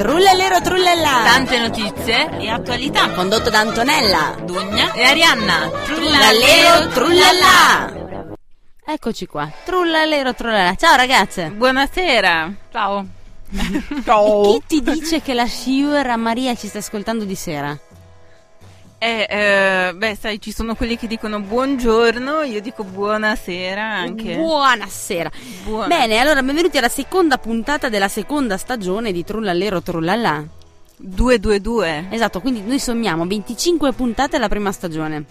Trullallero trullallà. Tante notizie e attualità condotto da Antonella, Dugna e Arianna. Trullallero trullallà. Eccoci qua. Trullallero trullallà. Ciao ragazze. Buonasera. Ciao. Ciao. Chi ti dice che la signora Maria ci sta ascoltando di sera? Eh, eh, beh, sai, ci sono quelli che dicono buongiorno, io dico buonasera anche. Buonasera. Buona. Bene, allora benvenuti alla seconda puntata della seconda stagione di Trullallero Trullallà. 222. Esatto, quindi noi sommiamo 25 puntate la prima stagione,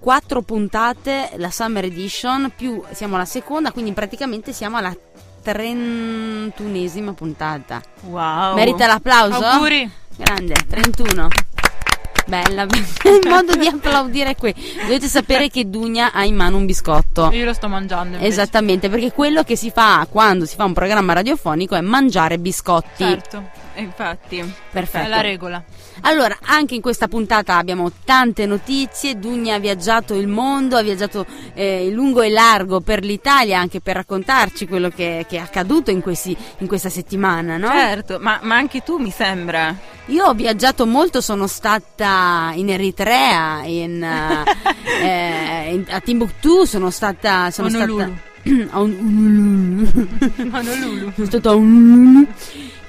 4 puntate la Summer Edition, più siamo alla seconda, quindi praticamente siamo alla 31esima puntata. Wow. Merita l'applauso? Auguri. Grande, 31. Bella, il modo di applaudire è qui. Dovete sapere che Dugna ha in mano un biscotto. Io lo sto mangiando. Invece. Esattamente, perché quello che si fa quando si fa un programma radiofonico è mangiare biscotti. Certo, infatti. Perfetto. È la regola. Allora, anche in questa puntata abbiamo tante notizie. Dugna ha viaggiato il mondo, ha viaggiato eh, lungo e largo per l'Italia anche per raccontarci quello che, che è accaduto in, questi, in, questa settimana, no? Certo, ma, ma anche tu mi sembra. Io ho viaggiato molto, sono stata in Eritrea, in, eh, in, a Timbuktu, sono stata... Sono Honolulu. stata a un, Honolulu. sono stata a un,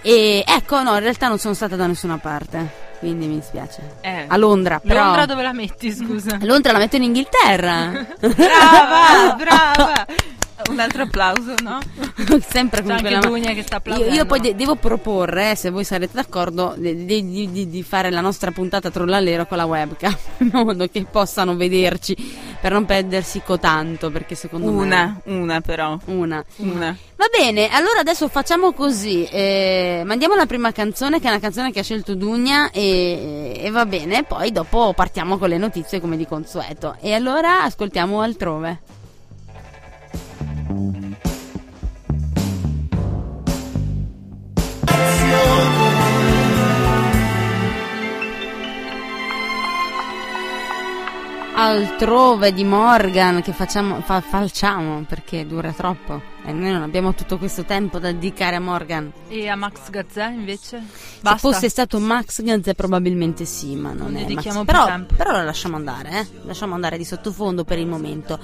e ecco, no, in realtà non sono stata da nessuna parte. Quindi mi dispiace. Eh. A Londra, però. Londra dove la metti, scusa? A Londra la metto in Inghilterra. brava, brava. Un altro applauso, no? Sempre con C'è quella anche Dugna che sta io, applaudendo. io poi de- devo proporre, eh, se voi sarete d'accordo, di, di- di- di fare la nostra puntata trollallero con la webcam, in modo che possano vederci per non perdersi cotanto, perché secondo me Una, una però. una. Una. Va bene, allora adesso facciamo così, eh, mandiamo la prima canzone che è una canzone che ha scelto Dugna e, e va bene, poi dopo partiamo con le notizie come di consueto. E allora ascoltiamo altrove. Altrove di Morgan che facciamo, fa- falciamo perché dura troppo e noi non abbiamo tutto questo tempo da dedicare a Morgan. E a Max Gazzè invece? Se Basta. fosse stato Max Gazzè probabilmente sì, ma non, Non è Max. Però, però lo lasciamo andare, eh? Lasciamo andare di sottofondo per il momento.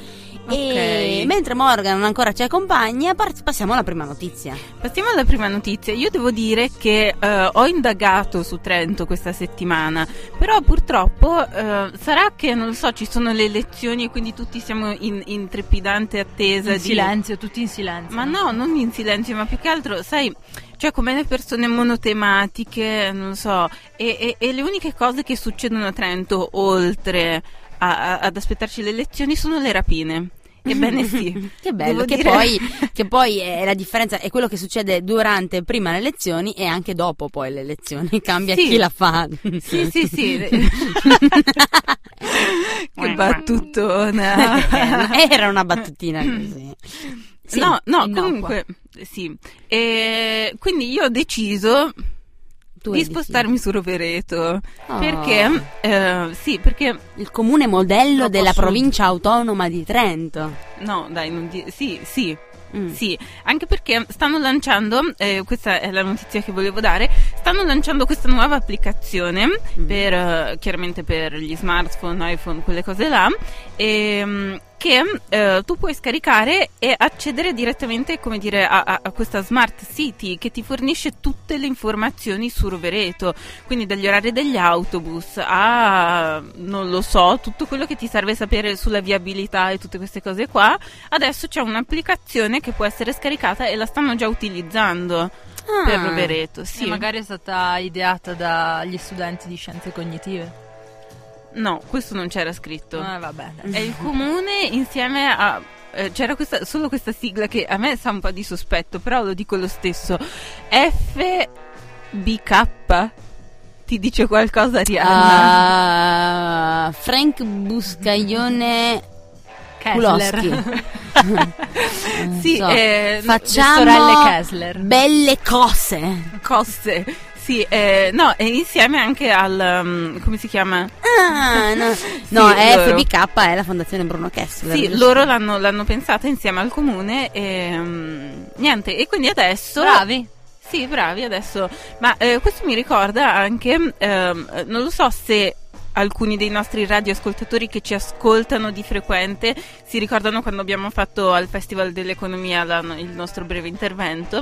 E Ok. mentre Morgan ancora ci accompagna, passiamo alla prima notizia. Passiamo alla prima notizia. Io devo dire che eh, ho indagato su Trento questa settimana, però purtroppo eh, sarà che non lo so, ci sono le elezioni e quindi tutti siamo in, in trepidante attesa In di silenzio, tutti in silenzio. Ma no, non in silenzio, ma più che altro, sai, cioè come le persone monotematiche, non so, e, e- e le uniche cose che succedono a Trento, oltre a- a- ad aspettarci le elezioni, sono le rapine. Ebbene sì. Che bello, che, poi, che poi è la differenza, è quello che succede durante prima le elezioni e anche dopo poi le elezioni, cambia Sì. chi la fa. Sì, sì, sì. che battutona. Era una battutina così. Sì, no, no, innocua. comunque, sì. E quindi io ho deciso Tu di spostarmi su Rovereto. Oh. Perché, eh, sì, perché Il comune modello della sud. provincia autonoma di Trento. No, dai, non di- sì, sì. Mm. Sì, anche perché stanno lanciando, eh, questa è la notizia che volevo dare, stanno lanciando questa nuova applicazione Mm. per, chiaramente per gli smartphone, iPhone, quelle cose là, ehm, che eh, tu puoi scaricare e accedere direttamente, come dire, a, a- questa smart city che ti fornisce tutte le informazioni su Rovereto, quindi dagli orari degli autobus a, non lo so, tutto quello che ti serve sapere sulla viabilità e tutte queste cose qua. Adesso c'è un'applicazione che può essere scaricata e la stanno già utilizzando Ah. per Rovereto. Sì, Sì, magari è stata ideata dagli studenti di scienze cognitive. No, questo non c'era scritto. Eh, vabbè. È il comune insieme a. eh, c'era questa, solo questa sigla che a me sa un po' di sospetto, però lo dico lo stesso. FBK ti dice qualcosa, Arianna? Ah, Frank Buscaglione Kessler. Sì, so. eh, le facciamo belle cose. Cosse. Sì, eh, no, e insieme anche al. um, come si chiama? Ah, no, no è. FBK è la fondazione Bruno Kessler. Sì, loro l'hanno, l'hanno pensata insieme al comune e mm, niente, e quindi adesso. Bravi. Sì, bravi adesso. Ma eh, questo mi ricorda anche, ehm, non lo so se alcuni dei nostri radioascoltatori che ci ascoltano di frequente si ricordano quando abbiamo fatto al Festival dell'Economia la, il nostro breve intervento.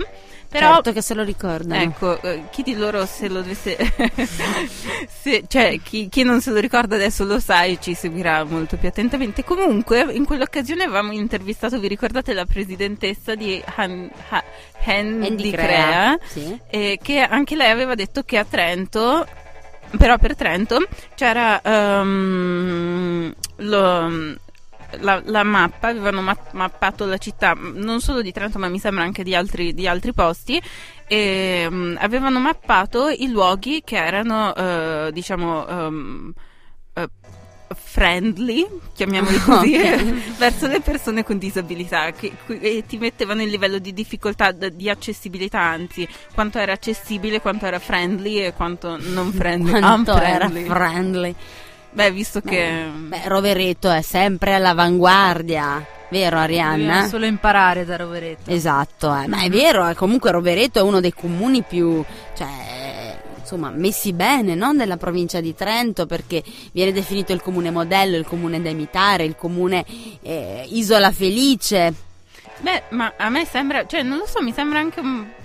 Però, certo che se lo ricordano. Ecco, eh, chi di loro se lo dovesse... se, cioè, chi, chi, non se lo ricorda adesso lo sa e ci seguirà molto più attentamente. Comunque, in quell'occasione avevamo intervistato, vi ricordate, la presidentessa di Han, ha, Hen di Crea, sì. eh, che anche lei aveva detto che a Trento però per Trento c'era um, lo, la, la, mappa, avevano ma- mappato la città non solo di Trento ma mi sembra anche di altri, di altri posti e um, avevano mappato i luoghi che erano uh, diciamo um, friendly, chiamiamoli così, okay. verso le persone con disabilità che, e ti mettevano il livello di difficoltà di accessibilità, anzi, quanto era accessibile, quanto era friendly e quanto non friendly. quanto era friendly. Beh, visto che... Beh, Rovereto è sempre all'avanguardia. Vero Arianna? Dobbiamo solo imparare da Rovereto. Esatto, eh. ma è vero, comunque Rovereto è uno dei comuni più... Cioè, insomma, messi bene no? nella provincia di Trento perché viene definito il comune modello, il comune da imitare, il comune eh, isola felice. Beh, ma a me sembra, cioè non lo so, mi sembra anche,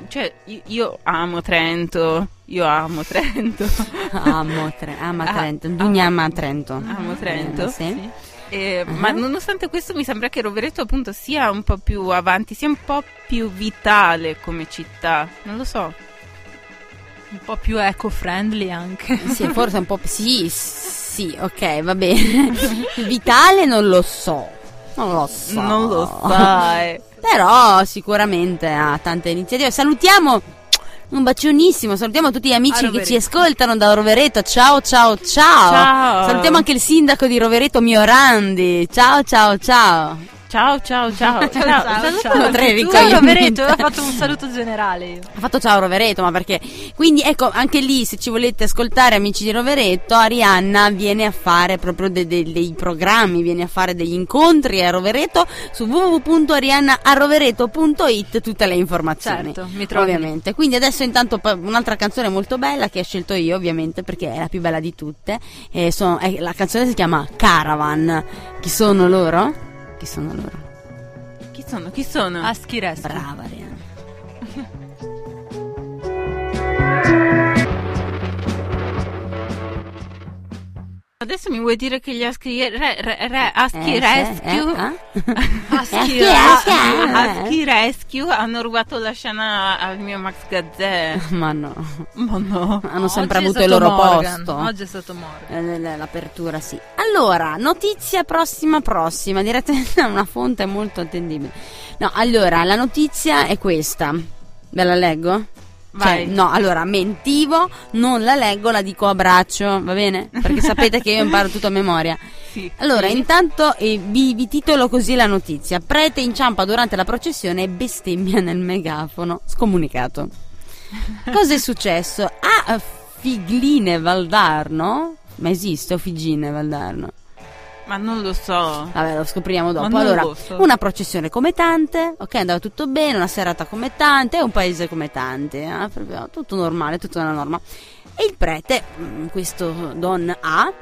cioè io, io amo Trento, io amo Trento. amo tre, ama ah, Trento, Dugna ama Trento. Amo Trento, eh, sì. sì. Eh, uh-huh. Ma nonostante questo mi sembra che Rovereto appunto sia un po' più avanti, sia un po' più vitale come città, non lo so. Un po' più eco-friendly anche. Sì, forse un po' più... Sì, sì, ok, va bene. Vitale non lo so. Non lo so. Non lo sai. Però sicuramente ha tante iniziative. Salutiamo un bacionissimo, salutiamo tutti gli amici che ci ascoltano da Rovereto. Ciao, ciao, ciao, ciao. Salutiamo anche il sindaco di Rovereto, Miorandi. Ciao, ciao, ciao. Ciao, ciao, ciao. ciao, ciao, ciao. Ciao Rovereto, ho fatto un saluto generale. Io. Ho fatto ciao Rovereto, ma perché? Quindi ecco, anche lì, se ci volete ascoltare amici di Rovereto, Arianna viene a fare proprio de- de- dei programmi, viene a fare degli incontri a Rovereto su www.ariannaarovereto.it tutte le informazioni. Certo, mi trovo. Ovviamente. Quindi adesso intanto un'altra canzone molto bella che ho scelto io, ovviamente, perché è la più bella di tutte. E sono, è, la canzone si chiama Caravan. Chi sono loro? Chi sono loro? Chi sono? Chi sono? Aschires. Brava, Ariana. Adesso mi vuoi dire che gli Aschi, re, re, re, Aschi eh, Rescue, eh, eh? Aschi, Aschi Rescue hanno rubato la scena al mio Max Gazzè? Ma no, ma no, hanno sempre Oggi avuto il loro Morgan. posto. Oggi è stato Morgan. Eh, L'apertura, sì. Allora, notizia prossima, prossima, direttamente da una fonte molto attendibile. No, allora, la notizia è questa. Ve la leggo? Cioè, no, allora mentivo, non la leggo, la dico a braccio, va bene? Perché sapete che io imparo tutto a memoria. Sì. Allora, sì. intanto eh, vi, vi, titolo così la notizia: Prete inciampa durante la processione e bestemmia nel megafono. Scomunicato. Cosa è successo? A Figline Valdarno, ma esiste o Figine Valdarno? Ma non lo so. Vabbè, lo scopriamo dopo. Allora, so. una processione come tante, ok, andava tutto bene, una serata come tante, un paese come tante, eh? proprio tutto normale, tutto nella norma. E il prete, mm, questo Don A,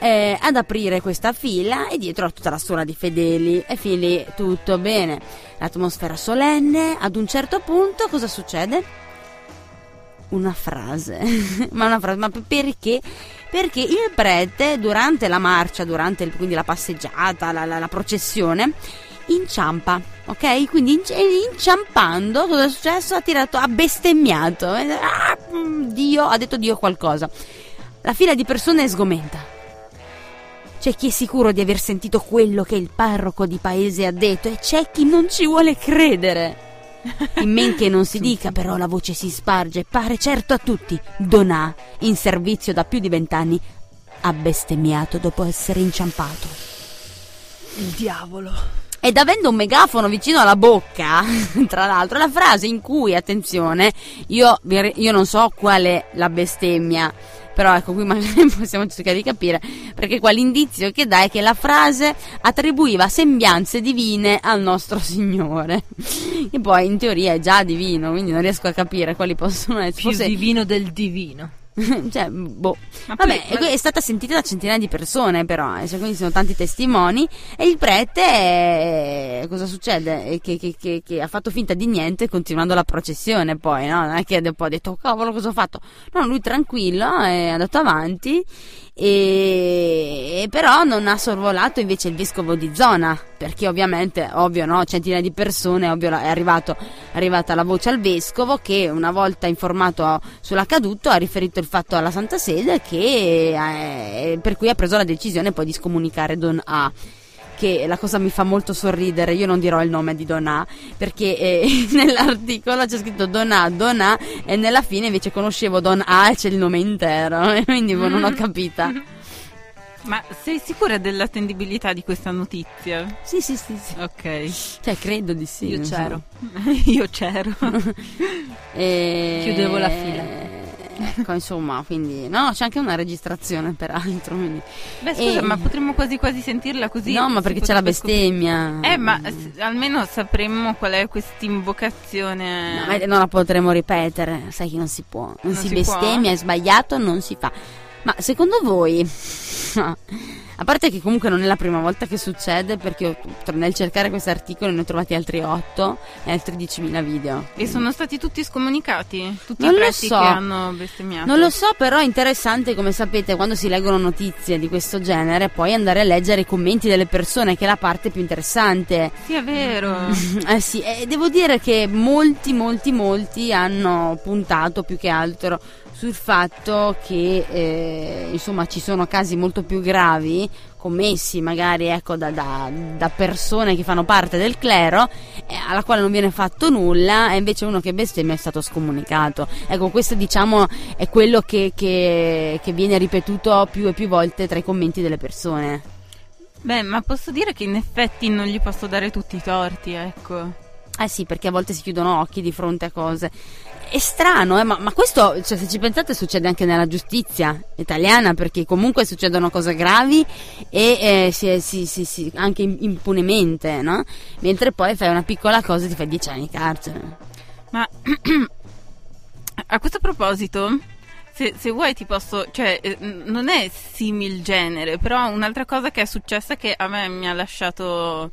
eh, ad aprire questa fila e dietro a tutta la suola di fedeli e fin lì tutto bene. L'atmosfera solenne, ad un certo punto cosa succede? Una frase, ma una frase, ma perché? Perché il prete durante la marcia, durante il, quindi la passeggiata, la, la, la processione, inciampa, ok? Quindi inci- inciampando, cosa è successo? Ha tirato, ha bestemmiato, ah, Dio, ha detto Dio qualcosa. La fila di persone è sgomenta. C'è chi è sicuro di aver sentito quello che il parroco di paese ha detto e c'è chi non ci vuole credere. In men che non si dica, però la voce si sparge, pare certo a tutti. Donà, in servizio da più di vent'anni, ha bestemmiato dopo essere inciampato. Il diavolo. Ed avendo un megafono vicino alla bocca, tra l'altro, la frase in cui, attenzione, io, io non so qual è la bestemmia però ecco qui magari possiamo cercare di capire, perché qua l'indizio che dà è che la frase attribuiva sembianze divine al nostro Signore, che poi in teoria è già divino, quindi non riesco a capire quali possono essere. Più Forse- divino del divino. cioè, boh. Vabbè, poi- è stata sentita da centinaia di persone, però, eh, cioè, quindi sono tanti testimoni. E il prete, eh, cosa succede? Eh, Che, che- che- che ha fatto finta di niente continuando la processione, poi, no? Non è che dopo ha detto, cavolo, cosa ho fatto? No, lui tranquillo è andato avanti. E, e però non ha sorvolato invece il vescovo di zona perché ovviamente ovvio no centinaia di persone ovvio è arrivato è arrivata la voce al vescovo che una volta informato sull'accaduto ha riferito il fatto alla Santa Sede che eh, per cui ha preso la decisione poi di scomunicare Don A che la cosa mi fa molto sorridere, io non dirò il nome di Don A perché eh, nell'articolo c'è scritto Don A, Don A e nella fine invece conoscevo Don A e c'è il nome intero e quindi boh, non ho capita. Ma sei sicura dell'attendibilità di questa notizia? Sì, sì, sì, sì. Ok. Cioè, credo di sì. Io non so. c'ero. Io c'ero. E... Chiudevo la fila. Ecco, insomma, quindi... No, c'è anche una registrazione, peraltro. Quindi... Beh, scusa, E- ma potremmo quasi quasi sentirla così. no, ma perché c'è la potrebbe scoprire. bestemmia. Eh, ma s- almeno sapremmo qual è questa invocazione. No, ma non la potremo ripetere, sai che non si può. Non, Non si, si bestemmia, è sbagliato, non si fa. Ma secondo voi, a parte che comunque non è la prima volta che succede, perché nel cercare questi articoli ne ho trovati altri 8 e altri 10.000 video. E sono stati tutti scomunicati? Tutti Non i preti so. che hanno bestemmiato? Non lo so, però è interessante, come sapete, quando si leggono notizie di questo genere, poi andare a leggere i commenti delle persone, che è la parte più interessante. Sì, è vero. Eh sì, e devo dire che molti, molti, molti hanno puntato più che altro sul fatto che eh, insomma ci sono casi molto più gravi commessi magari ecco, da, da- da persone che fanno parte del clero eh, alla quale non viene fatto nulla e invece uno che bestemmia è stato scomunicato ecco questo diciamo è quello che, che- che viene ripetuto più e più volte tra i commenti delle persone Beh, ma posso dire che in effetti non gli posso dare tutti i torti, ecco. Eh sì, perché a volte si chiudono occhi di fronte a cose. È strano, eh, ma, ma questo, cioè, se ci pensate, succede anche nella giustizia italiana, perché comunque succedono cose gravi e eh, si, si- si- si- anche im- impunemente, no? Mentre poi fai una piccola cosa e ti fai 10 anni di carcere. Ma a questo proposito, se, se vuoi ti posso, cioè eh, non è simil genere, però un'altra cosa che è successa che a me mi ha lasciato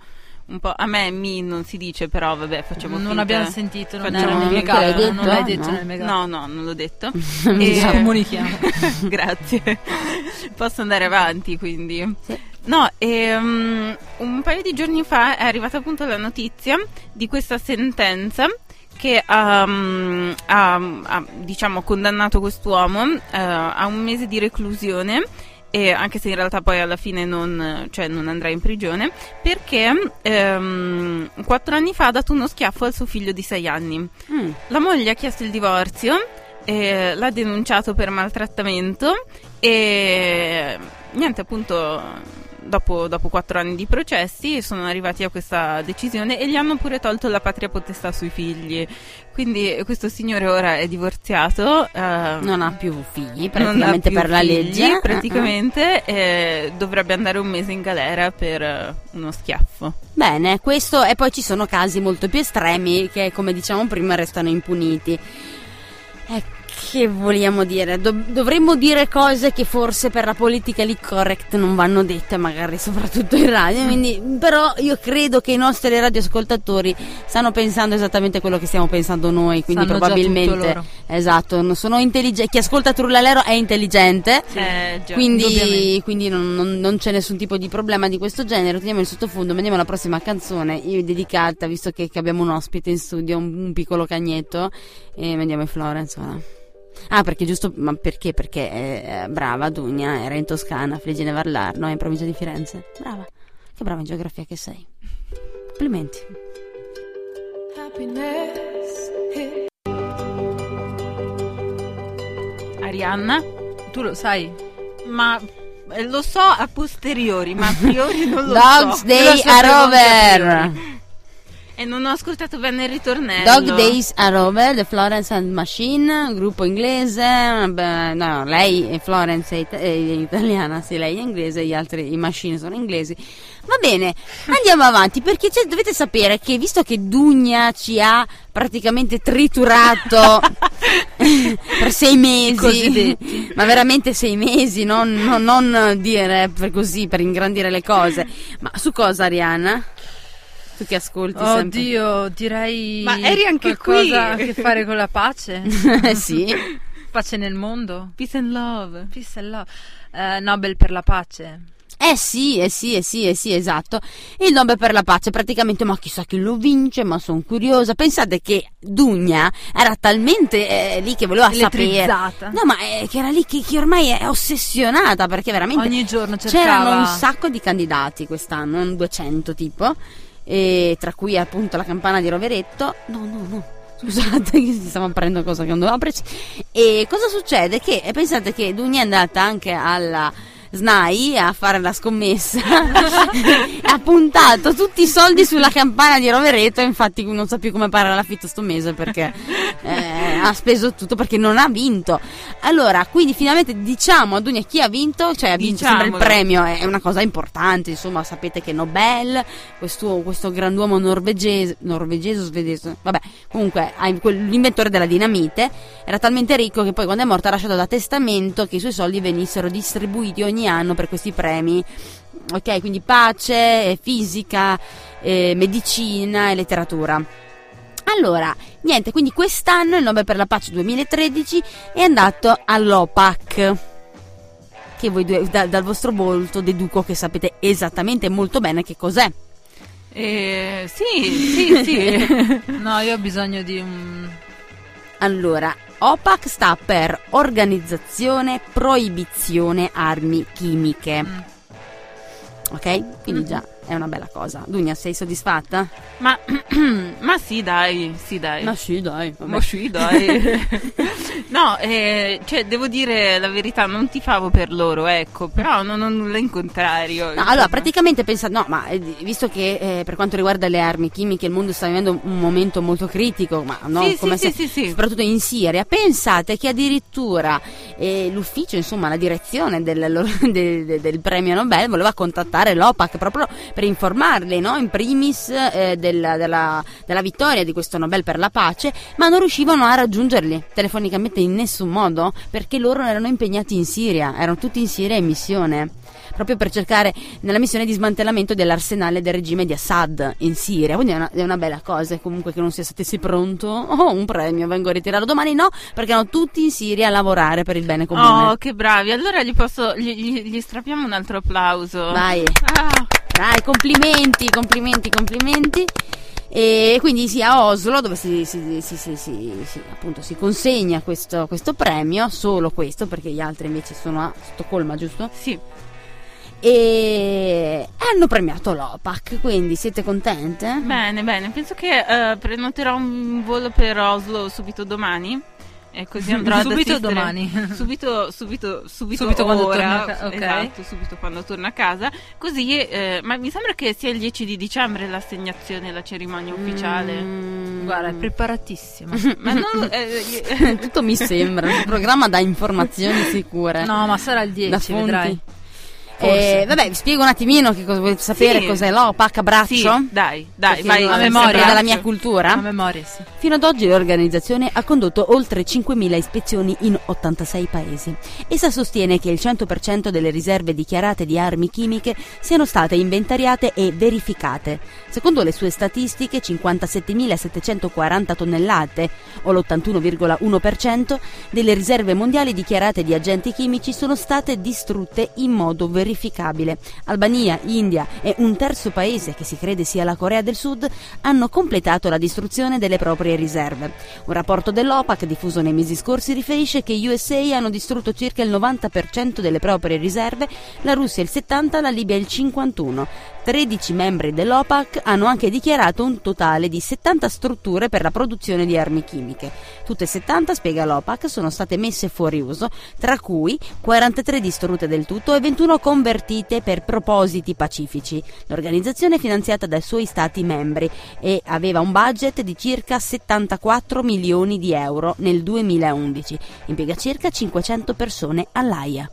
un po', a me mi non si dice, però vabbè facciamo Non finta- abbiamo sentito, non facciamo era caso, l'hai non detto? l'hai detto No. nel caso. No, no, non l'ho detto. Mi E- comunichiamo. Grazie. Posso andare avanti quindi. Sì. No, ehm, un paio di giorni fa è arrivata appunto la notizia di questa sentenza che ha, mm, ha, ha, diciamo condannato quest'uomo eh, a un mese di reclusione e anche se in realtà poi alla fine non, cioè non andrà in prigione perché ehm, quattro anni fa ha dato uno schiaffo al suo figlio di sei anni. Mm. La moglie ha chiesto il divorzio, eh, l'ha denunciato per maltrattamento e niente, appunto, dopo, dopo quattro anni di processi sono arrivati a questa decisione e gli hanno pure tolto la patria potestà sui figli. Quindi questo signore ora è divorziato. eh, Non ha più figli, praticamente più per la figli, legge. Praticamente eh, dovrebbe andare un mese in galera per eh, uno schiaffo. Bene, questo e poi ci sono casi molto più estremi che, come dicevamo prima, restano impuniti. Eh, che vogliamo dire? Do- dovremmo dire cose che forse per la politica lì correct non vanno dette, magari soprattutto in radio. Quindi, però io credo che i nostri radioascoltatori stanno pensando esattamente quello che stiamo pensando noi. Quindi Sanno probabilmente esatto, non sono intelligenti. Chi ascolta Trullalero è intelligente. Eh, già. Quindi, quindi non, non- non c'è nessun tipo di problema di questo genere. Teniamo il sottofondo, andiamo alla prossima canzone. Io dedicata, visto che, che abbiamo un ospite in studio, un, un piccolo cagnetto. E andiamo in Florence. Voilà. Ah, perché giusto, ma perché? Perché eh, brava Dugna, era in Toscana, Fligine Varlarno, è in provincia di Firenze. Brava, che brava in geografia che sei. Complimenti. Arianna? Tu lo sai? Ma eh, lo so a posteriori, ma a priori non lo Dogs so. Day sapevo anche a Rover. E non ho ascoltato bene il ritornello. Dog Days are over, The Florence and Machine, gruppo inglese, beh, no, lei è Florence è, it- è italiana, sì, lei è inglese, gli altri, i Machine sono inglesi. Va bene, andiamo avanti perché cioè, dovete sapere che visto che Dugna ci ha praticamente triturato per sei mesi, ma veramente sei mesi, non, non- non dire per così, per ingrandire le cose. Ma su cosa Arianna? Tu che ascolti sempre. Oddio, direi Ma eri anche qualcosa qui. a che fare con la pace? Sì. pace nel mondo? Peace and love. Peace and love. Eh, Nobel per la pace. Eh sì, eh sì, eh sì, eh sì, esatto. Il Nobel per la pace, praticamente, ma chissà chi lo vince, ma sono curiosa. Pensate che Dugna era talmente eh, lì che voleva sapere. No, ma eh, che era lì che, che ormai è ossessionata perché veramente Ogni giorno cercava c'erano un sacco di candidati quest'anno, un 200 tipo, tra cui appunto la campana di Roveretto. No, no, no. Scusate che si stava prendendo cosa che non doveva prendere. E cosa succede? Che pensate che Dugna è andata anche alla SNAI a fare la scommessa. Ha puntato tutti i soldi sulla campana di Rovereto infatti non so più come pagare l'affitto sto mese perché eh, ha speso tutto perché non ha vinto. Allora quindi finalmente diciamo a Dunia chi ha vinto cioè ha vinto sempre il premio è una cosa importante insomma sapete che Nobel questo, questo granduomo norvegese norvegese o svedese vabbè comunque l'inventore della dinamite era talmente ricco che poi quando è morto ha lasciato da testamento che i suoi soldi venissero distribuiti ogni anno per questi premi ok quindi pace eh, fisica eh, medicina e letteratura allora, niente, quindi quest'anno il Nobel per la pace 2013 è andato all'OPAC. Che voi due, da- dal vostro volto deduco che sapete esattamente molto bene che cos'è. Eh, sì, sì, sì. No, io ho bisogno di un Allora, OPAC sta per Organizzazione Proibizione Armi Chimiche. Mm. Ok? Quindi già è una bella cosa. Dunia, sei soddisfatta? ma, ma sì, dai, sì, dai. Ma sì, dai. vabbè. Ma sì, dai. no, eh, cioè, devo dire la verità, non ti favo per loro, ecco, però non ho nulla in contrario. No, allora, praticamente pensa, no, ma eh, visto che eh, per quanto riguarda le armi chimiche il mondo sta vivendo un momento molto critico, ma no, Sì, come sì, se, sì, sì, soprattutto in Siria, pensate che addirittura eh, l'ufficio, insomma, la direzione del, lo- de- de- del premio Nobel voleva contattare l'OPAC proprio per informarle, no, in primis eh, della, della- della vittoria di questo Nobel per la pace, ma non riuscivano a raggiungerli telefonicamente in nessun modo perché loro erano impegnati in Siria, erano tutti in Siria in missione proprio per cercare nella missione di smantellamento dell'arsenale del regime di Assad in Siria. Quindi è una, è una bella cosa, comunque che non sia stessi pronto. Oh, un premio, vengo a ritirarlo domani. No, perché erano tutti in Siria a lavorare per il bene comune. Oh, che bravi. Allora gli posso gli, gli- gli strappiamo un altro applauso. Vai, Ah, dai, complimenti, complimenti, complimenti. E quindi sì, a Oslo, dove si, si- si- si- si- si- appunto, si consegna questo, questo premio, solo questo, perché gli altri invece sono a Stoccolma, giusto? sì. E hanno premiato l'OPAC, quindi siete contente? Bene, bene. Penso che eh, prenoterò un volo per Oslo subito domani. E così andrò ad Subito assistere- domani. Subito, subito, subito, Subito quando ora, torna a ca- ok. Esatto, subito quando torno a casa. Così, eh, ma mi sembra che sia il 10 di dicembre l'assegnazione, la cerimonia ufficiale. Mm. Guarda, è preparatissima. Ma non, eh, Tutto mi sembra, il programma dà informazioni sicure. No, ma sarà il da 10, fonti. vedrai. Eh, vabbè, vi spiego un attimino che cosa volete sapere, Sì. cos'è l'OPAC a braccio? sì, dai, dai, vai. a memoria. dalla mia cultura. A memoria, sì. Fino ad oggi l'organizzazione ha condotto oltre 5.000 ispezioni in 86 paesi. Essa sostiene che il 100% delle riserve dichiarate di armi chimiche siano state inventariate e verificate. Secondo le sue statistiche, 57.740 tonnellate, o l'81,1%, delle riserve mondiali dichiarate di agenti chimici sono state distrutte in modo verificabile. Albania, India e un terzo paese, che si crede sia la Corea del Sud, hanno completato la distruzione delle proprie riserve. Un rapporto dell'OPAC diffuso nei mesi scorsi riferisce che gli USA hanno distrutto circa il 90% delle proprie riserve, la Russia il 70%, la Libia il 51%. 13 membri dell'OPAC hanno anche dichiarato un totale di 70 strutture per la produzione di armi chimiche. Tutte 70, spiega l'OPAC, sono state messe fuori uso, tra cui 43 distrutte del tutto e 21 convertite per propositi pacifici. L'organizzazione è finanziata dai suoi stati membri e aveva un budget di circa 74 milioni di euro nel 2011. Impiega circa 500 persone all'AIA.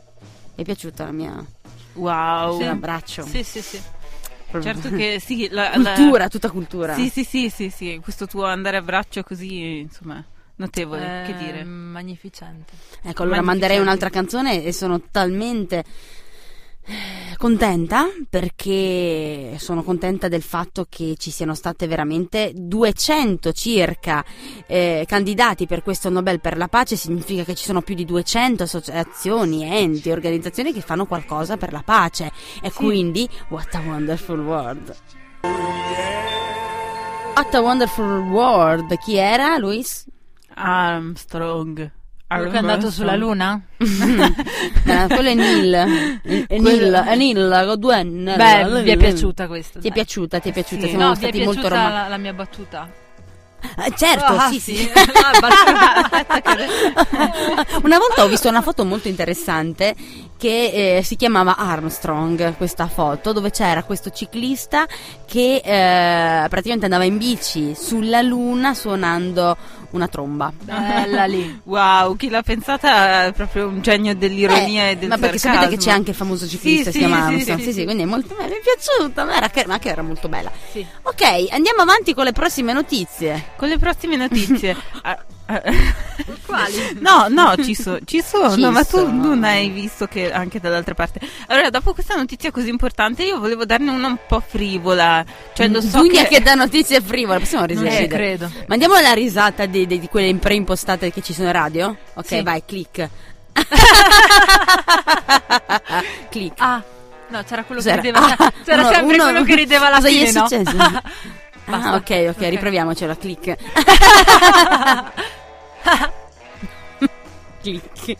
Mi è piaciuta la mia... Wow. Un abbraccio. Sì, sì, sì. Certo che sì, la, la- Cultura, tutta cultura. Sì, sì, sì, sì, sì, questo tuo andare a braccio così, insomma, notevole, che Eh, dire. Magnificente. Ecco, allora Magnificente. manderei un'altra canzone e sono talmente eh, contenta perché sono contenta del fatto che ci siano state veramente 200 circa eh, candidati per questo Nobel per la pace, significa che ci sono più di 200 associazioni, enti, organizzazioni che fanno qualcosa per la pace e quindi what a wonderful world. What a wonderful world. Chi era, Luis? Armstrong. Quello che è andato sulla luna? Eh, quello è Neil. È Neil, è Neil con due N. Beh, vi è piaciuta questa? Ti è piaciuta, ti è piaciuta, Sì. siamo No, stati piaciuta molto romantici. la, la mia battuta? certo, Ah, sì, sì. Ah, battuta. Una volta ho visto una foto molto interessante che eh, si chiamava Armstrong, questa foto, dove c'era questo ciclista che eh, praticamente andava in bici sulla luna suonando una tromba. Bella lì. Wow, chi l'ha pensata è proprio un genio dell'ironia Eh, e del ma perché sarcasmo. sapete che c'è anche il famoso ciclista, Sì, si chiama sì, Armstrong. sì, Sì, sì, sì. quindi è molto mi è piaciuta, ma era, ma che era molto bella. Sì. Ok, andiamo avanti con le prossime notizie. Con le prossime notizie. Quali? No, no, ci, so- ci sono, Ci ma tu sono. non hai visto che anche dall'altra parte. Allora, dopo questa notizia così importante, io volevo darne una un po' frivola. Cioè, lo so che... che... dà notizie frivole, possiamo risolvere. ci credo. Mandiamo la risata di, di- di quelle preimpostate che ci sono in radio? Ok, Sì. vai, click. click. Ah, no, c'era quello Cos'era? che rideva. Ah, c'era uno- sempre uno- quello che rideva alla Cosa gli fine, è no? successo? Basta. ah, ok, ok, Ok. riproviamocela, click. click.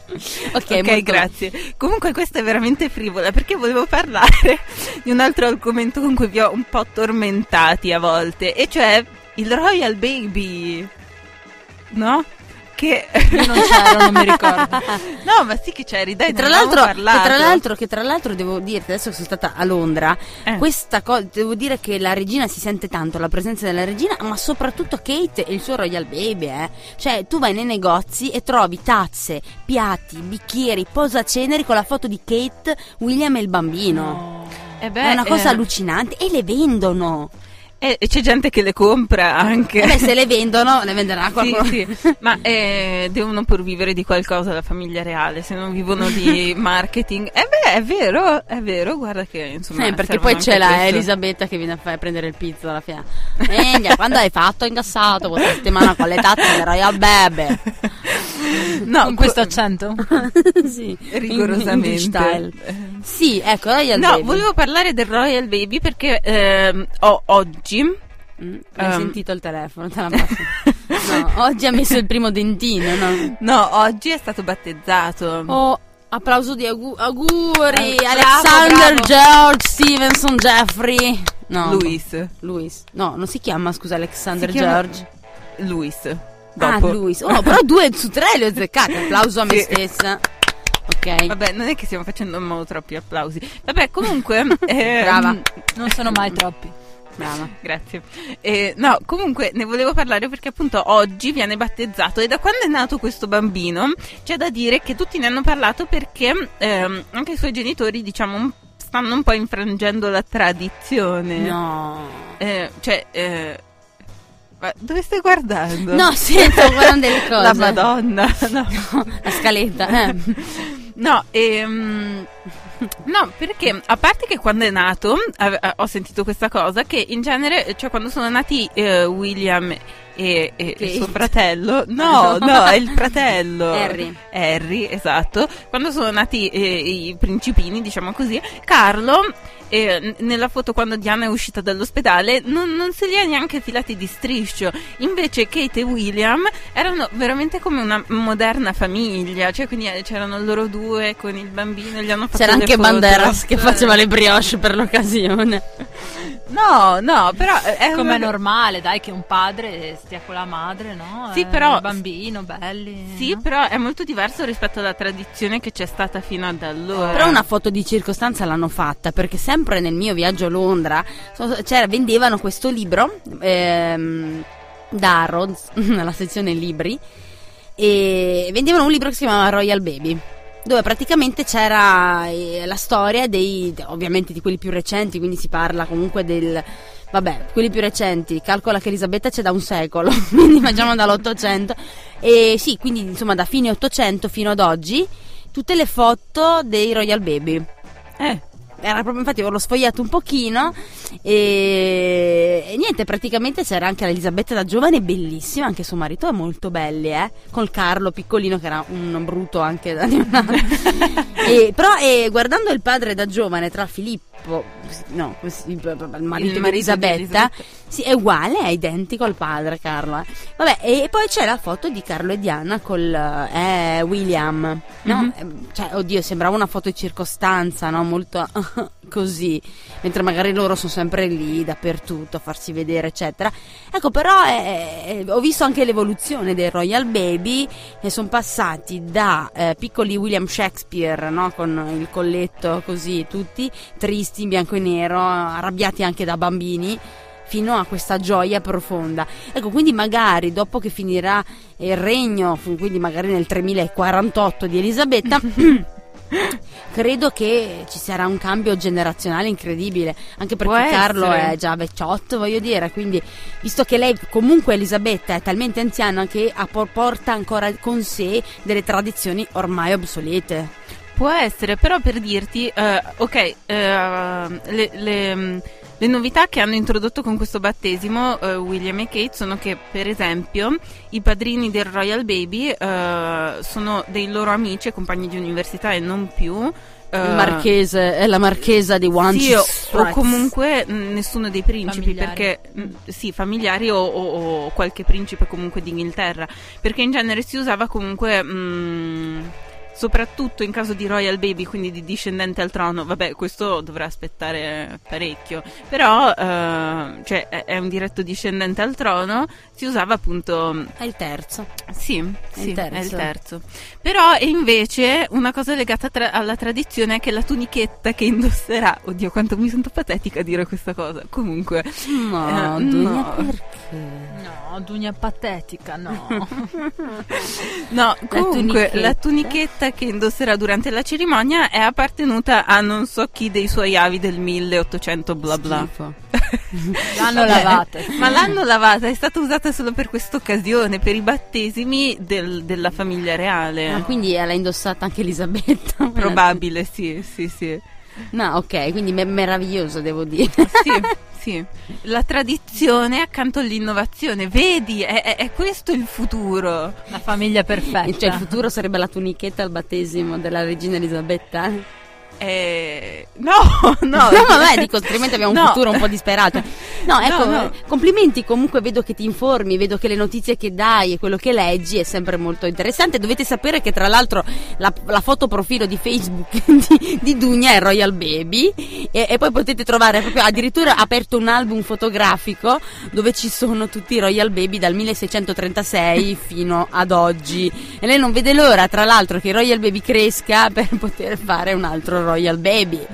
Ok, Ok, molto- grazie. Comunque questa è veramente frivola perché volevo parlare di un altro argomento con cui vi ho un po' tormentati a volte, e cioè il Royal Baby. No? Che Io non c'ero, non mi ricordo. No, ma sì che c'eri, dai, Che tra, l'altro, che tra l'altro, che tra l'altro devo dirti, adesso che sono stata a Londra, Eh. questa cosa, devo dire che la regina si sente tanto, la presenza della regina, ma soprattutto Kate e il suo Royal Baby, eh. Cioè, tu vai nei negozi e trovi tazze, piatti, bicchieri, posaceneri con la foto di Kate, William e il bambino. Eh beh, È una cosa eh, allucinante e le vendono. Eh, e c'è gente che le compra anche. Beh, se le vendono, le venderà Sì, qualcuno. sì. Ma eh, devono pur vivere di qualcosa la famiglia reale, se non vivono di marketing. Eh beh, è vero, è vero, guarda che insomma. Eh, perché poi c'è la questo. Elisabetta che viene a, fare- a prendere il pizzo alla fine. Venga, quando hai fatto incassato questa settimana con le tazze del Royal Baby? No, Con questo accento? sì, rigorosamente. Eh. Sì, ecco, Royal No, Baby. volevo parlare del Royal Baby perché ehm, ho- oggi. Mm, hai Ehm. sentito il telefono, te la. No, oggi ha messo il primo dentino, no? No, oggi è stato battezzato. Oh, applauso di augu- auguri, Eh, Alexander bravo, bravo. George Stevenson Jeffrey. No, Luis. Luis. No, non si chiama, scusa, Alexander Si chiama- George. Luis. Ah, Dopo. Luis. Oh, però due su tre le ho azzeccate. Applauso a me Sì. stessa. Ok. Vabbè, non è che stiamo facendo troppi applausi. Vabbè, comunque. ehm, Brava. Non sono mai troppi. Brava. Grazie. Eh, no, comunque ne volevo parlare perché appunto oggi viene battezzato e da quando è nato questo bambino c'è da dire che tutti ne hanno parlato perché ehm, anche i suoi genitori, diciamo, stanno un po' infrangendo la tradizione. No. Eh, cioè, eh, dove stai guardando? No, sì, sto guardando delle cose. La Madonna, no. La scaletta. Eh. No, ehm, no, perché a parte che quando è nato eh, ho sentito questa cosa che in genere, cioè quando sono nati eh, William e, e- e suo fratello, no, no, è il fratello Harry. Harry, esatto. Quando sono nati eh, i principini, diciamo così, Carlo e nella foto quando Diana è uscita dall'ospedale non, non se li ha neanche filati di striscio. Invece Kate e William erano veramente come una moderna famiglia, cioè quindi eh, c'erano loro due con il bambino, gli hanno fatto C'era anche foto. Banderas che faceva le brioche per l'occasione. No, no, però è Come è una... normale, dai, che un padre stia con la madre, no? Sì, Eh, però- Il bambino, belli. Sì, no? però è molto diverso rispetto alla tradizione che c'è stata fino ad allora. Però una foto di circostanza l'hanno fatta perché sempre nel mio viaggio a Londra c'era- vendevano questo libro ehm, da Harrods, nella sezione libri, e vendevano un libro che si chiamava Royal Baby. Dove praticamente c'era eh, la storia dei, ovviamente di quelli più recenti, quindi si parla comunque del, vabbè, quelli più recenti, calcola che Elisabetta c'è da un secolo, quindi facciamo dall'Ottocento, e sì, quindi insomma da fine Ottocento fino ad oggi, tutte le foto dei Royal Baby. Eh, Era proprio, infatti l'ho sfogliato un pochino e, e niente, praticamente c'era anche l'Elisabetta da giovane, bellissima, anche suo marito è molto belli, eh, col Carlo piccolino che era un bruto anche da di. E- però eh, guardando il padre da giovane tra Filippo, no, così, il marito, Il marito di Elisabetta, Elisabetta. sì, è uguale, è identico al padre Carlo. eh. Vabbè, e poi c'è la foto di Carlo e Diana col eh, William, no? Mhm. Eh, Cioè, oddio, sembrava una foto di circostanza, no? Molto così, mentre magari loro sono sempre lì dappertutto a farsi vedere, eccetera. Ecco, però eh, eh, ho visto anche l'evoluzione dei Royal Baby e sono passati da eh, piccoli William Shakespeare, no? Con il colletto così, tutti tristi in bianco e nero, arrabbiati anche da bambini fino a questa gioia profonda. Ecco, quindi magari dopo che finirà il regno, quindi magari nel 3048 di Elisabetta, credo che ci sarà un cambio generazionale incredibile, anche perché Può Carlo essere. è già vecchiotto, voglio dire, quindi visto che lei comunque Elisabetta è talmente anziana che porta ancora con sé delle tradizioni ormai obsolete. Può essere, però per dirti, eh, ok, eh, le, le- le novità che hanno introdotto con questo battesimo eh, William e Kate sono che, per esempio, i padrini del Royal Baby eh, sono dei loro amici e compagni di università e non più. eh, Il marchese è la marchesa di One sì, o, o comunque mh, nessuno dei principi, Familiari. perché mh, sì, familiari o, o- o qualche principe comunque d'Inghilterra, perché in genere si usava comunque mh, soprattutto in caso di royal baby, quindi di discendente al trono. Vabbè, questo dovrà aspettare parecchio, però eh, cioè, è, è un diretto discendente al trono, si usava appunto È il terzo. sì, sì, il è il terzo. terzo. Però e invece una cosa legata tra- alla tradizione è che la tunichetta che indosserà, oddio quanto mi sento patetica a dire questa cosa, comunque, No, Eh, no. perché? No, Dunia patetica, no. no, comunque tunichetta. la tunichetta che indosserà durante la cerimonia è appartenuta a non so chi dei suoi avi del 1800 bla bla. L'hanno lavata. Ma l'hanno lavata, è stata usata solo per questa occasione, per i battesimi del- della famiglia reale. Ah, quindi l'ha indossata anche Elisabetta. Probabile, sì, sì, sì. No, ok, quindi me- meraviglioso devo dire. Sì, sì. La tradizione accanto all'innovazione, vedi, è, è- è questo il futuro. La famiglia perfetta. Cioè il futuro sarebbe la tunichetta al battesimo della regina Elisabetta? Eh, no, no. No, vabbè, dico, altrimenti abbiamo un No. futuro un po' disperato. No, ecco, no. eh, complimenti, comunque vedo che ti informi, vedo che le notizie che dai e quello che leggi è sempre molto interessante. Dovete sapere che tra l'altro la, la foto profilo di Facebook di, di Dunia è Royal Baby e, e poi potete trovare proprio addirittura aperto un album fotografico dove ci sono tutti i Royal Baby dal 1636 fino ad oggi e lei non vede l'ora tra l'altro che Royal Baby cresca per poter fare un altro Royal Baby.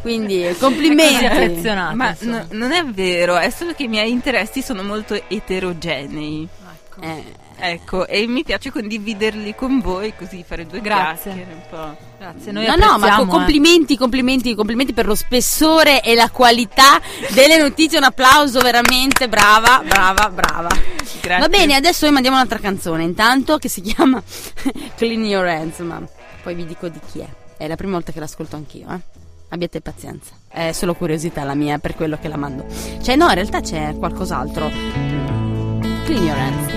Quindi complimenti. affezionata. Ma no- non è vero, è solo che i miei interessi sono molto eterogenei. Ecco. Eh, Ecco, e mi piace condividerli con voi, così fare due Grazie. chiacchiere un po'. Grazie, noi no, no, ma co- eh. complimenti, complimenti, complimenti per lo spessore e la qualità delle notizie. Un applauso veramente brava, brava, brava. Grazie. Va bene, adesso vi mandiamo un'altra canzone. Intanto che si chiama Clean Your Hands, ma poi vi dico di chi è. È la prima volta che l'ascolto anch'io, eh. Abbiate pazienza. È solo curiosità la mia, per quello che la mando. Cioè, no, in realtà c'è qualcos'altro. Clean Your Hands.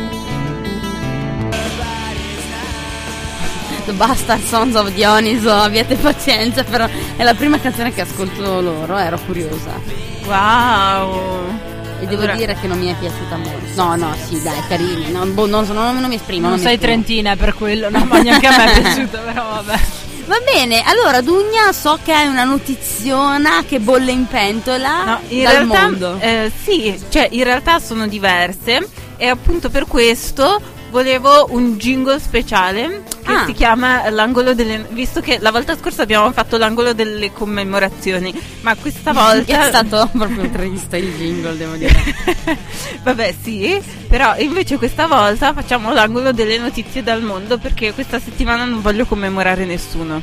The Bastard Sons of Dioniso, abbiate pazienza, però è la prima canzone che ascolto loro, ero curiosa. Wow! E devo Allora- dire che non mi è piaciuta molto. No, no, sì, dai, carini. Non, boh, non, non- non mi esprimo. Non mi sei trentina per quello, no, ma neanche a me è piaciuta, però vabbè. Va bene, allora Dugna so che hai una notiziona che bolle in pentola No, in dal realtà mondo. eh, sì, cioè in realtà sono diverse e appunto per questo volevo un jingle speciale che Ah. si chiama l'angolo delle visto che la volta scorsa abbiamo fatto l'angolo delle commemorazioni, ma questa volta è stato proprio triste il jingle, devo dire. Vabbè, sì, però invece questa volta facciamo l'angolo delle notizie dal mondo perché questa settimana non voglio commemorare nessuno.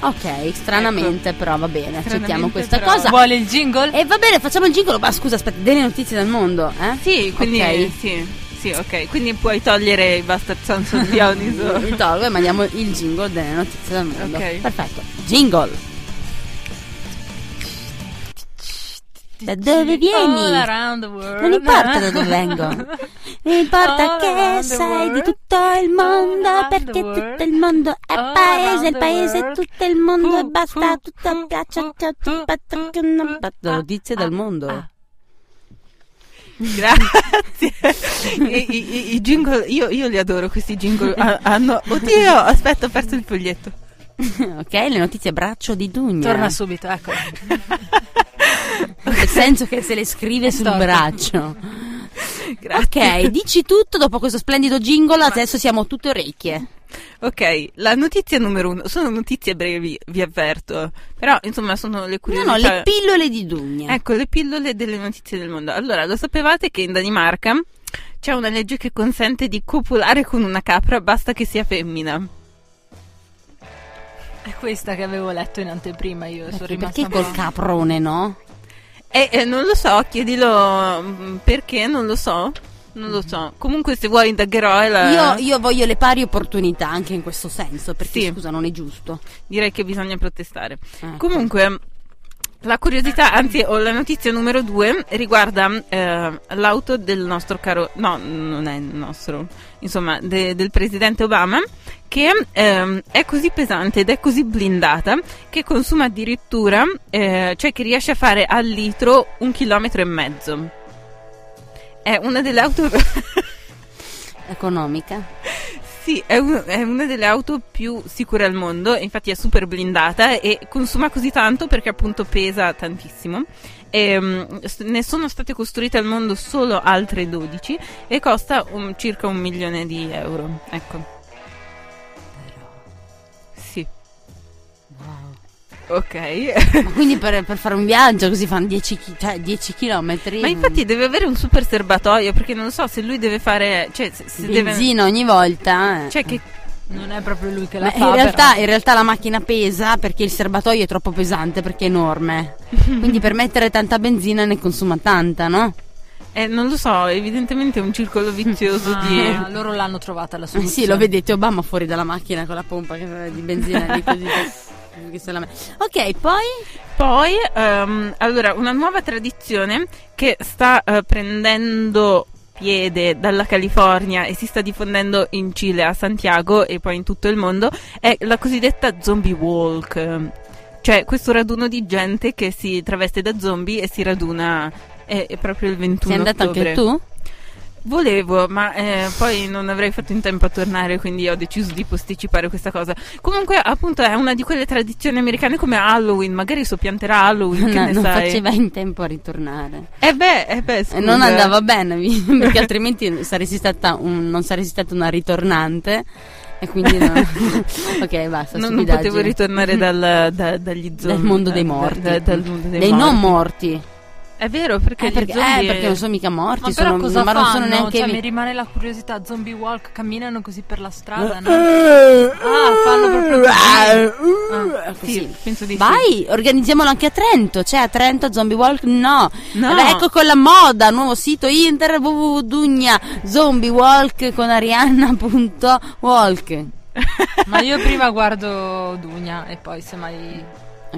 Ok, stranamente, però va bene, accettiamo questa però- cosa. Vuole il jingle? E va bene, facciamo il jingle. Ma scusa, aspetta, delle notizie dal mondo, eh? Sì, quindi Ok. sì, sì, ok, quindi puoi togliere i Bastard Sons of Dioniso. Il tolgo e mandiamo il jingle delle notizie dal mondo. Ok. Perfetto. Jingle. Da dove vieni? All around the world. Non importa da dove vengo. Mi importa che sei di tutto il mondo perché tutto il mondo è paese, il paese è tutto il mondo e basta, tutto non ah, Notizie dal ah, mondo. Grazie. I, i- i- i jingle, io, io li adoro questi jingle. Ah, hanno, oddio, aspetta, ho perso il foglietto. ok, le notizie a braccio di Dugna. Torna subito, ecco. Nel senso che se le scrive sul braccio. Grazie. Ok, dici tutto dopo questo splendido jingle, adesso siamo tutte orecchie. Ok, la notizia numero uno. Sono notizie brevi, vi avverto. Però, insomma, sono le No, curiosità. no, le pillole di Dugna. Ecco, le pillole delle notizie del mondo. Allora, lo sapevate che in Danimarca c'è una legge che consente di copulare con una capra, basta che sia femmina. È questa che avevo letto in anteprima io, sono Perché, rimasta perché col caprone, no? E eh, non lo so, chiedilo mm, perché, non lo so. Non lo so. Comunque, se vuoi, indagherò la... Io, io voglio le pari opportunità anche in questo senso, perché Sì. scusa, non è giusto. direi che bisogna protestare. Ecco. Comunque, la curiosità, anzi, o la notizia numero due riguarda eh, l'auto del nostro caro, no, non è il nostro, insomma, de- del presidente Obama, che ehm, è così pesante ed è così blindata che consuma addirittura, eh, cioè che riesce a fare al litro un chilometro e mezzo. È una delle auto. Economica. Sì, è, un- è una delle auto più sicure al mondo, infatti è super blindata e consuma così tanto perché appunto pesa tantissimo. E, s- ne sono state costruite al mondo solo altre 12 e costa un- circa un milione di euro. Ecco. Ok. Ma quindi per, per fare un viaggio così fanno 10, chi- cioè 10 chilometri. Ma infatti deve avere un super serbatoio perché non so se lui deve fare... Cioè, se, se deve... benzina ogni volta. eh. Cioè che Non è proprio lui che la Ma fa, in, realtà, però. in realtà la macchina pesa perché il serbatoio è troppo pesante, perché è enorme. Quindi per mettere tanta benzina ne consuma tanta, no? Eh, non lo so, evidentemente è un circolo vizioso di... Ah, loro l'hanno trovata la Eh soluzione. sì, lo vedete Obama fuori dalla macchina con la pompa di benzina lì così. Ok, poi Poi, ehm, allora, una nuova tradizione che sta eh, prendendo piede dalla California e si sta diffondendo in Cile, a Santiago e poi in tutto il mondo è la cosiddetta zombie walk. Cioè, questo raduno di gente che si traveste da zombie e si raduna è, è proprio il 21 sei andata ottobre. anche tu? Volevo, ma eh, poi non avrei fatto in tempo a tornare, quindi ho deciso di posticipare questa cosa. Comunque, appunto, è una di quelle tradizioni americane come Halloween, magari soppianterà Halloween, che No, ne non sai. faceva in tempo a ritornare. Eh beh, eh beh, E scusa. non andava bene, perché altrimenti saresti stata un- non saresti stata una ritornante. E quindi no. ok, basta. Non, non potevo ritornare dal, da- dagli zombie. dal mondo dei da- morti. da- mondo dei, dei morti. non morti. È vero, perché, Eh, perché, zombie... eh, perché non sono mica morti, Ma però sono, cosa ma non fanno? sono neanche Cioè, vi- mi rimane la curiosità, zombie walk, camminano così per la strada, no? Ah, fanno proprio Ah, Sì, così. penso di sì. Vai, organizziamolo anche a Trento. C'è a Trento Zombie Walk? No. No. Eh beh, ecco con la moda, nuovo sito internet www.dugna zombiewalk con arianna.walk. Ma io prima guardo Dugna e poi semmai...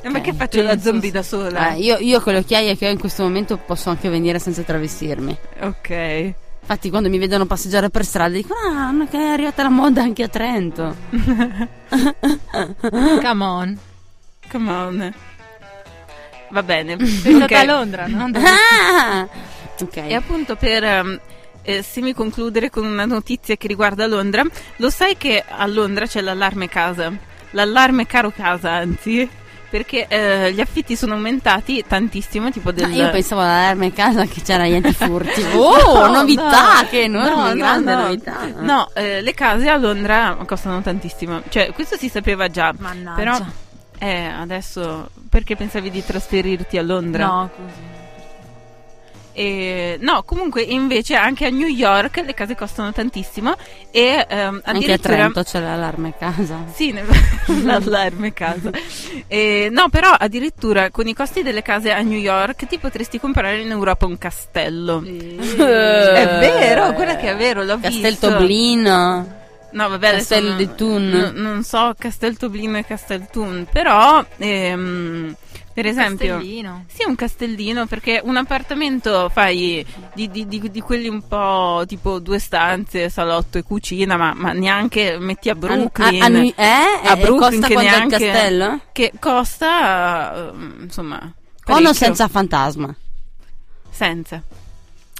Eh, ma che faccio da zombie da sola? Eh, io, io con le occhiaie che ho in questo momento posso anche venire senza travestirmi. Ok. Infatti quando mi vedono passeggiare per strada dicono ah, ma che è arrivata la moda anche a Trento. Come on. Come on. Va bene. Sei Ok. stata a Londra, no? Ah! ok. E appunto per ehm, eh, semi concludere con una notizia che riguarda Londra, lo sai che a Londra c'è l'allarme casa? L'allarme caro casa, anzi, perché eh, gli affitti sono aumentati tantissimo, tipo del... Ma io pensavo all'allarme in casa che c'era gli antifurti. Oh, No, novità, no. che enorme, No, no, grande no. novità. No, eh, le case a Londra costano tantissimo. Cioè, questo si sapeva già. Mannaggia. Però, eh, adesso, perché pensavi di trasferirti a Londra? No, così. E, no, comunque invece anche a New York le case costano tantissimo e ehm, Anche a addirittura... Trento c'è l'allarme a casa. Sì, ne- l'allarme casa. E, no, però addirittura con i costi delle case a New York ti potresti comprare in Europa un castello. È vero, guarda che è vero, l'ho Castel visto. Toblino. No, vabbè, Castel non- de Thun. n- non so Castel Toblino e Castel Thun, però ehm, per esempio Castellino. sì, un castellino perché un appartamento fai di, di- di- di quelli un po' tipo due stanze, salotto e cucina, ma, ma neanche metti a Brooklyn. A, a, New- eh? A Brooklyn che neanche- il castello? Che costa, eh, insomma, Con o parecchio. senza fantasma? Senza.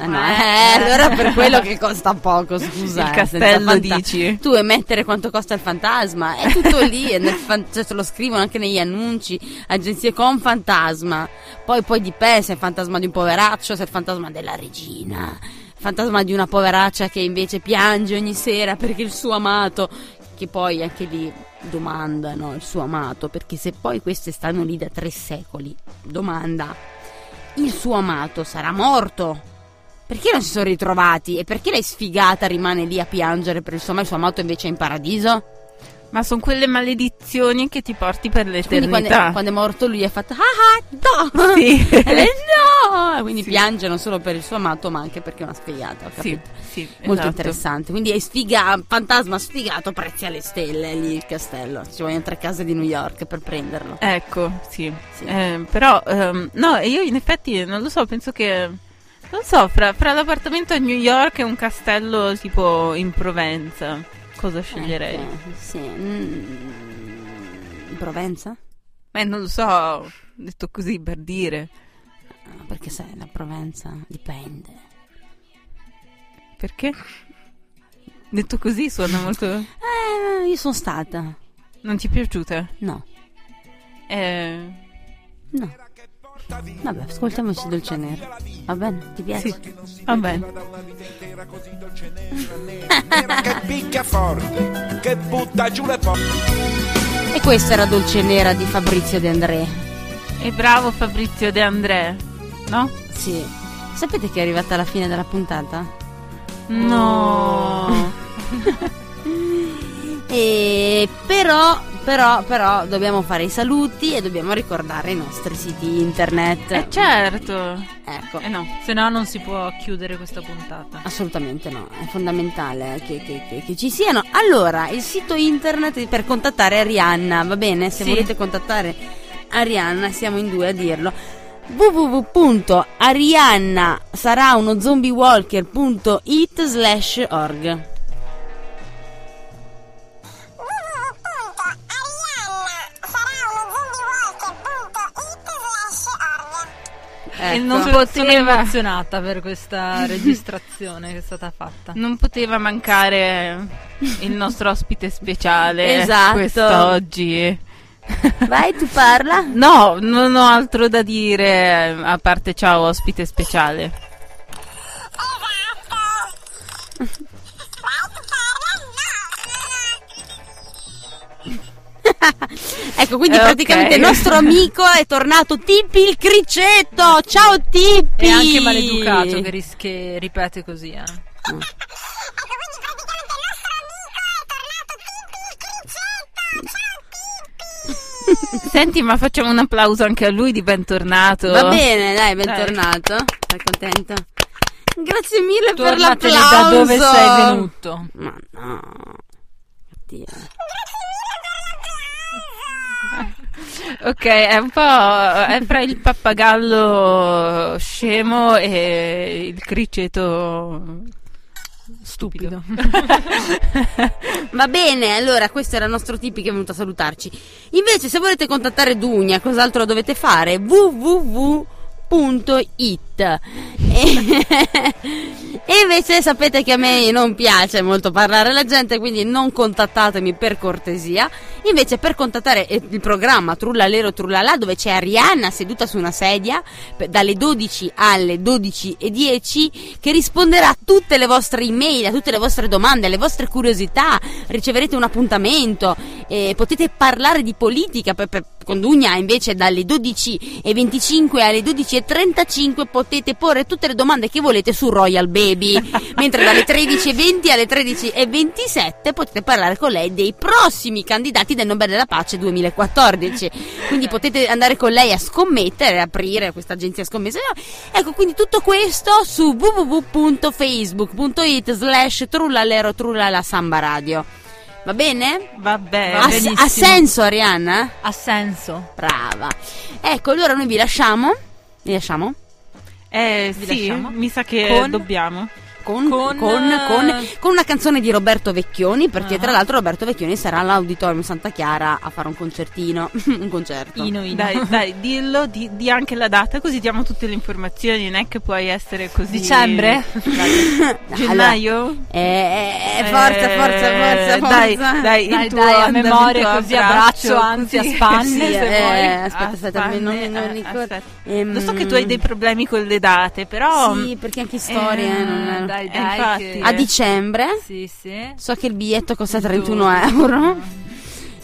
Eh, no, Eh. eh, allora per quello che costa poco, scusa. Il eh, castello, fanta- dici? Tu e mettere quanto costa il fantasma, è tutto lì, è nel fan- cioè, lo scrivono anche negli annunci, agenzie con fantasma. Poi poi dipende se è il fantasma di un poveraccio, se è il fantasma della regina, fantasma di una poveraccia che invece piange ogni sera perché il suo amato, che poi anche lì domandano il suo amato, perché se poi queste stanno lì da tre secoli, domanda, il suo amato sarà morto? Perché non si sono ritrovati? E perché lei sfigata rimane lì a piangere per il suo amato, il suo amato invece è in paradiso? Ma sono quelle maledizioni che ti porti per Quindi l'eternità. quando, quando è morto lui ha fatto ah ah no! Sì. E lei no! Quindi Sì. piange non solo per il suo amato ma anche perché è una sfigata, ho Sì, capito? sì, Molto esatto. interessante. Quindi è sfiga, fantasma sfigato, prezzi alle stelle lì il castello. Ci vogliono tre case di New York per prenderlo. Ecco, sì. Sì. Eh, però, ehm, no, io in effetti non lo so, penso che... Non so, fra, fra l'appartamento a New York e un castello tipo in Provenza, cosa sceglierei? Eh, sì. Mm, Provenza? Eh, non lo so, detto così per dire. Ah, Perché sai, la Provenza dipende. Perché? Detto così suona molto... Eh, io sono stata. Non ti è piaciuta? No, Eh... no. Vabbè, ascoltiamoci Dolce Nera. Va bene? Ti piace? Sì, va bene. che picchia forte, che butta giù le porte. E questa era Dolce Nera di Fabrizio De André. E bravo Fabrizio De André, no? Sì. Sapete che è arrivata la fine della puntata? No. E però, però, però dobbiamo fare i saluti e dobbiamo ricordare i nostri siti internet. Eh certo. Ecco. Eh no. Se no non si può chiudere questa puntata. Assolutamente no, è fondamentale che, che- che- che ci siano. Allora, il sito internet per contattare Arianna, va bene? Se Sì. volete contattare Arianna, siamo in due a dirlo. www.ariannasaraunoZombieWalker.it slash org E Ecco. non Sono poteva, emozionata per questa registrazione che è stata fatta. non poteva mancare il nostro ospite speciale Esatto. quest'oggi. Vai, tu parla. No, non ho altro da dire a parte ciao ospite speciale. Ecco, quindi Eh, praticamente ok. il nostro amico è tornato Tippi il cricetto. Ciao Tippi! E anche maleducato che, ris- che ripete così, eh. Senti, ma facciamo un applauso anche a lui di bentornato. Va bene, dai, bentornato. Sei contento? Grazie mille per Tornatene l'applauso. da dove sei venuto. Ma no. Oddio. Ok, è un po' è fra il pappagallo scemo e il criceto Stupido. Va bene, allora questo era il nostro tipi che è venuto a salutarci. Invece, se volete contattare Dunia, cos'altro dovete fare? www.it e, e invece sapete che a me non piace molto parlare alla gente, quindi non contattatemi per cortesia. Invece per contattare eh, il programma Trullalero Trullala dove c'è Arianna seduta su una sedia dalle 12 alle 12.10 che risponderà a tutte le vostre email, a tutte le vostre domande, alle vostre curiosità, riceverete un appuntamento, eh, potete parlare di politica per, per, con Dugna invece dalle 12.25 alle 12.35 potete porre tutte le domande che volete su Royal Baby, mentre dalle 13.20 alle 13.27 potete parlare con lei dei prossimi candidati del Nobel della Pace 2014. Quindi potete andare con lei a scommettere, aprire questa agenzia scommesse. Ecco, quindi tutto questo su www.facebook.it slash trullalero trullala samba radio. Va bene? Va bene. Ha, ha, senso Arianna? Ha senso. Brava. Ecco, allora noi vi lasciamo. Vi lasciamo? Eh vi sì, lasciamo? mi sa che Con... dobbiamo con, con, con, con, una canzone di Roberto Vecchioni, perché uh-huh. tra l'altro Roberto Vecchioni sarà all'Auditorium Santa Chiara a fare un concertino, un concerto. Ino, ino. Dai, dai, dillo, di, di, anche la data, così diamo tutte le informazioni, non è che puoi essere così... Dicembre? Gennaio? Allora, eh, eh, forza, forza, forza, forza. Dai, dai, dai, dai a memoria così a braccio, anzi a spanne sì, eh. Aspetta, aspetta, spanne, non, non eh, ricordo. Ehm, Lo so che tu hai dei problemi con le date, però... Sì, perché anche storie... Eh, non... Dai, dai, infatti a dicembre. Sì, sì. So che il biglietto costa 31 euro.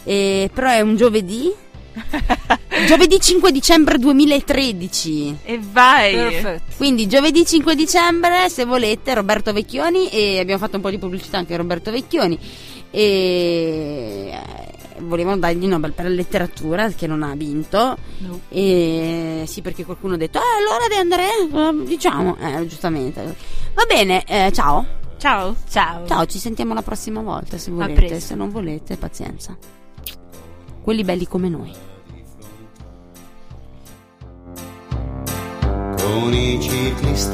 E, però è un giovedì. giovedì 5 dicembre 2013 e vai Perfetto. quindi giovedì 5 dicembre se volete Roberto Vecchioni e abbiamo fatto un po' di pubblicità anche a Roberto Vecchioni e eh, volevamo dargli Nobel per la letteratura che non ha vinto no. e sì perché qualcuno ha detto eh allora De Andrea eh, diciamo eh, giustamente va bene eh, ciao Ciao. Ciao. Ciao, ci sentiamo la prossima volta se volete. Se non volete, pazienza. Quelli belli come noi. Con i ciclisti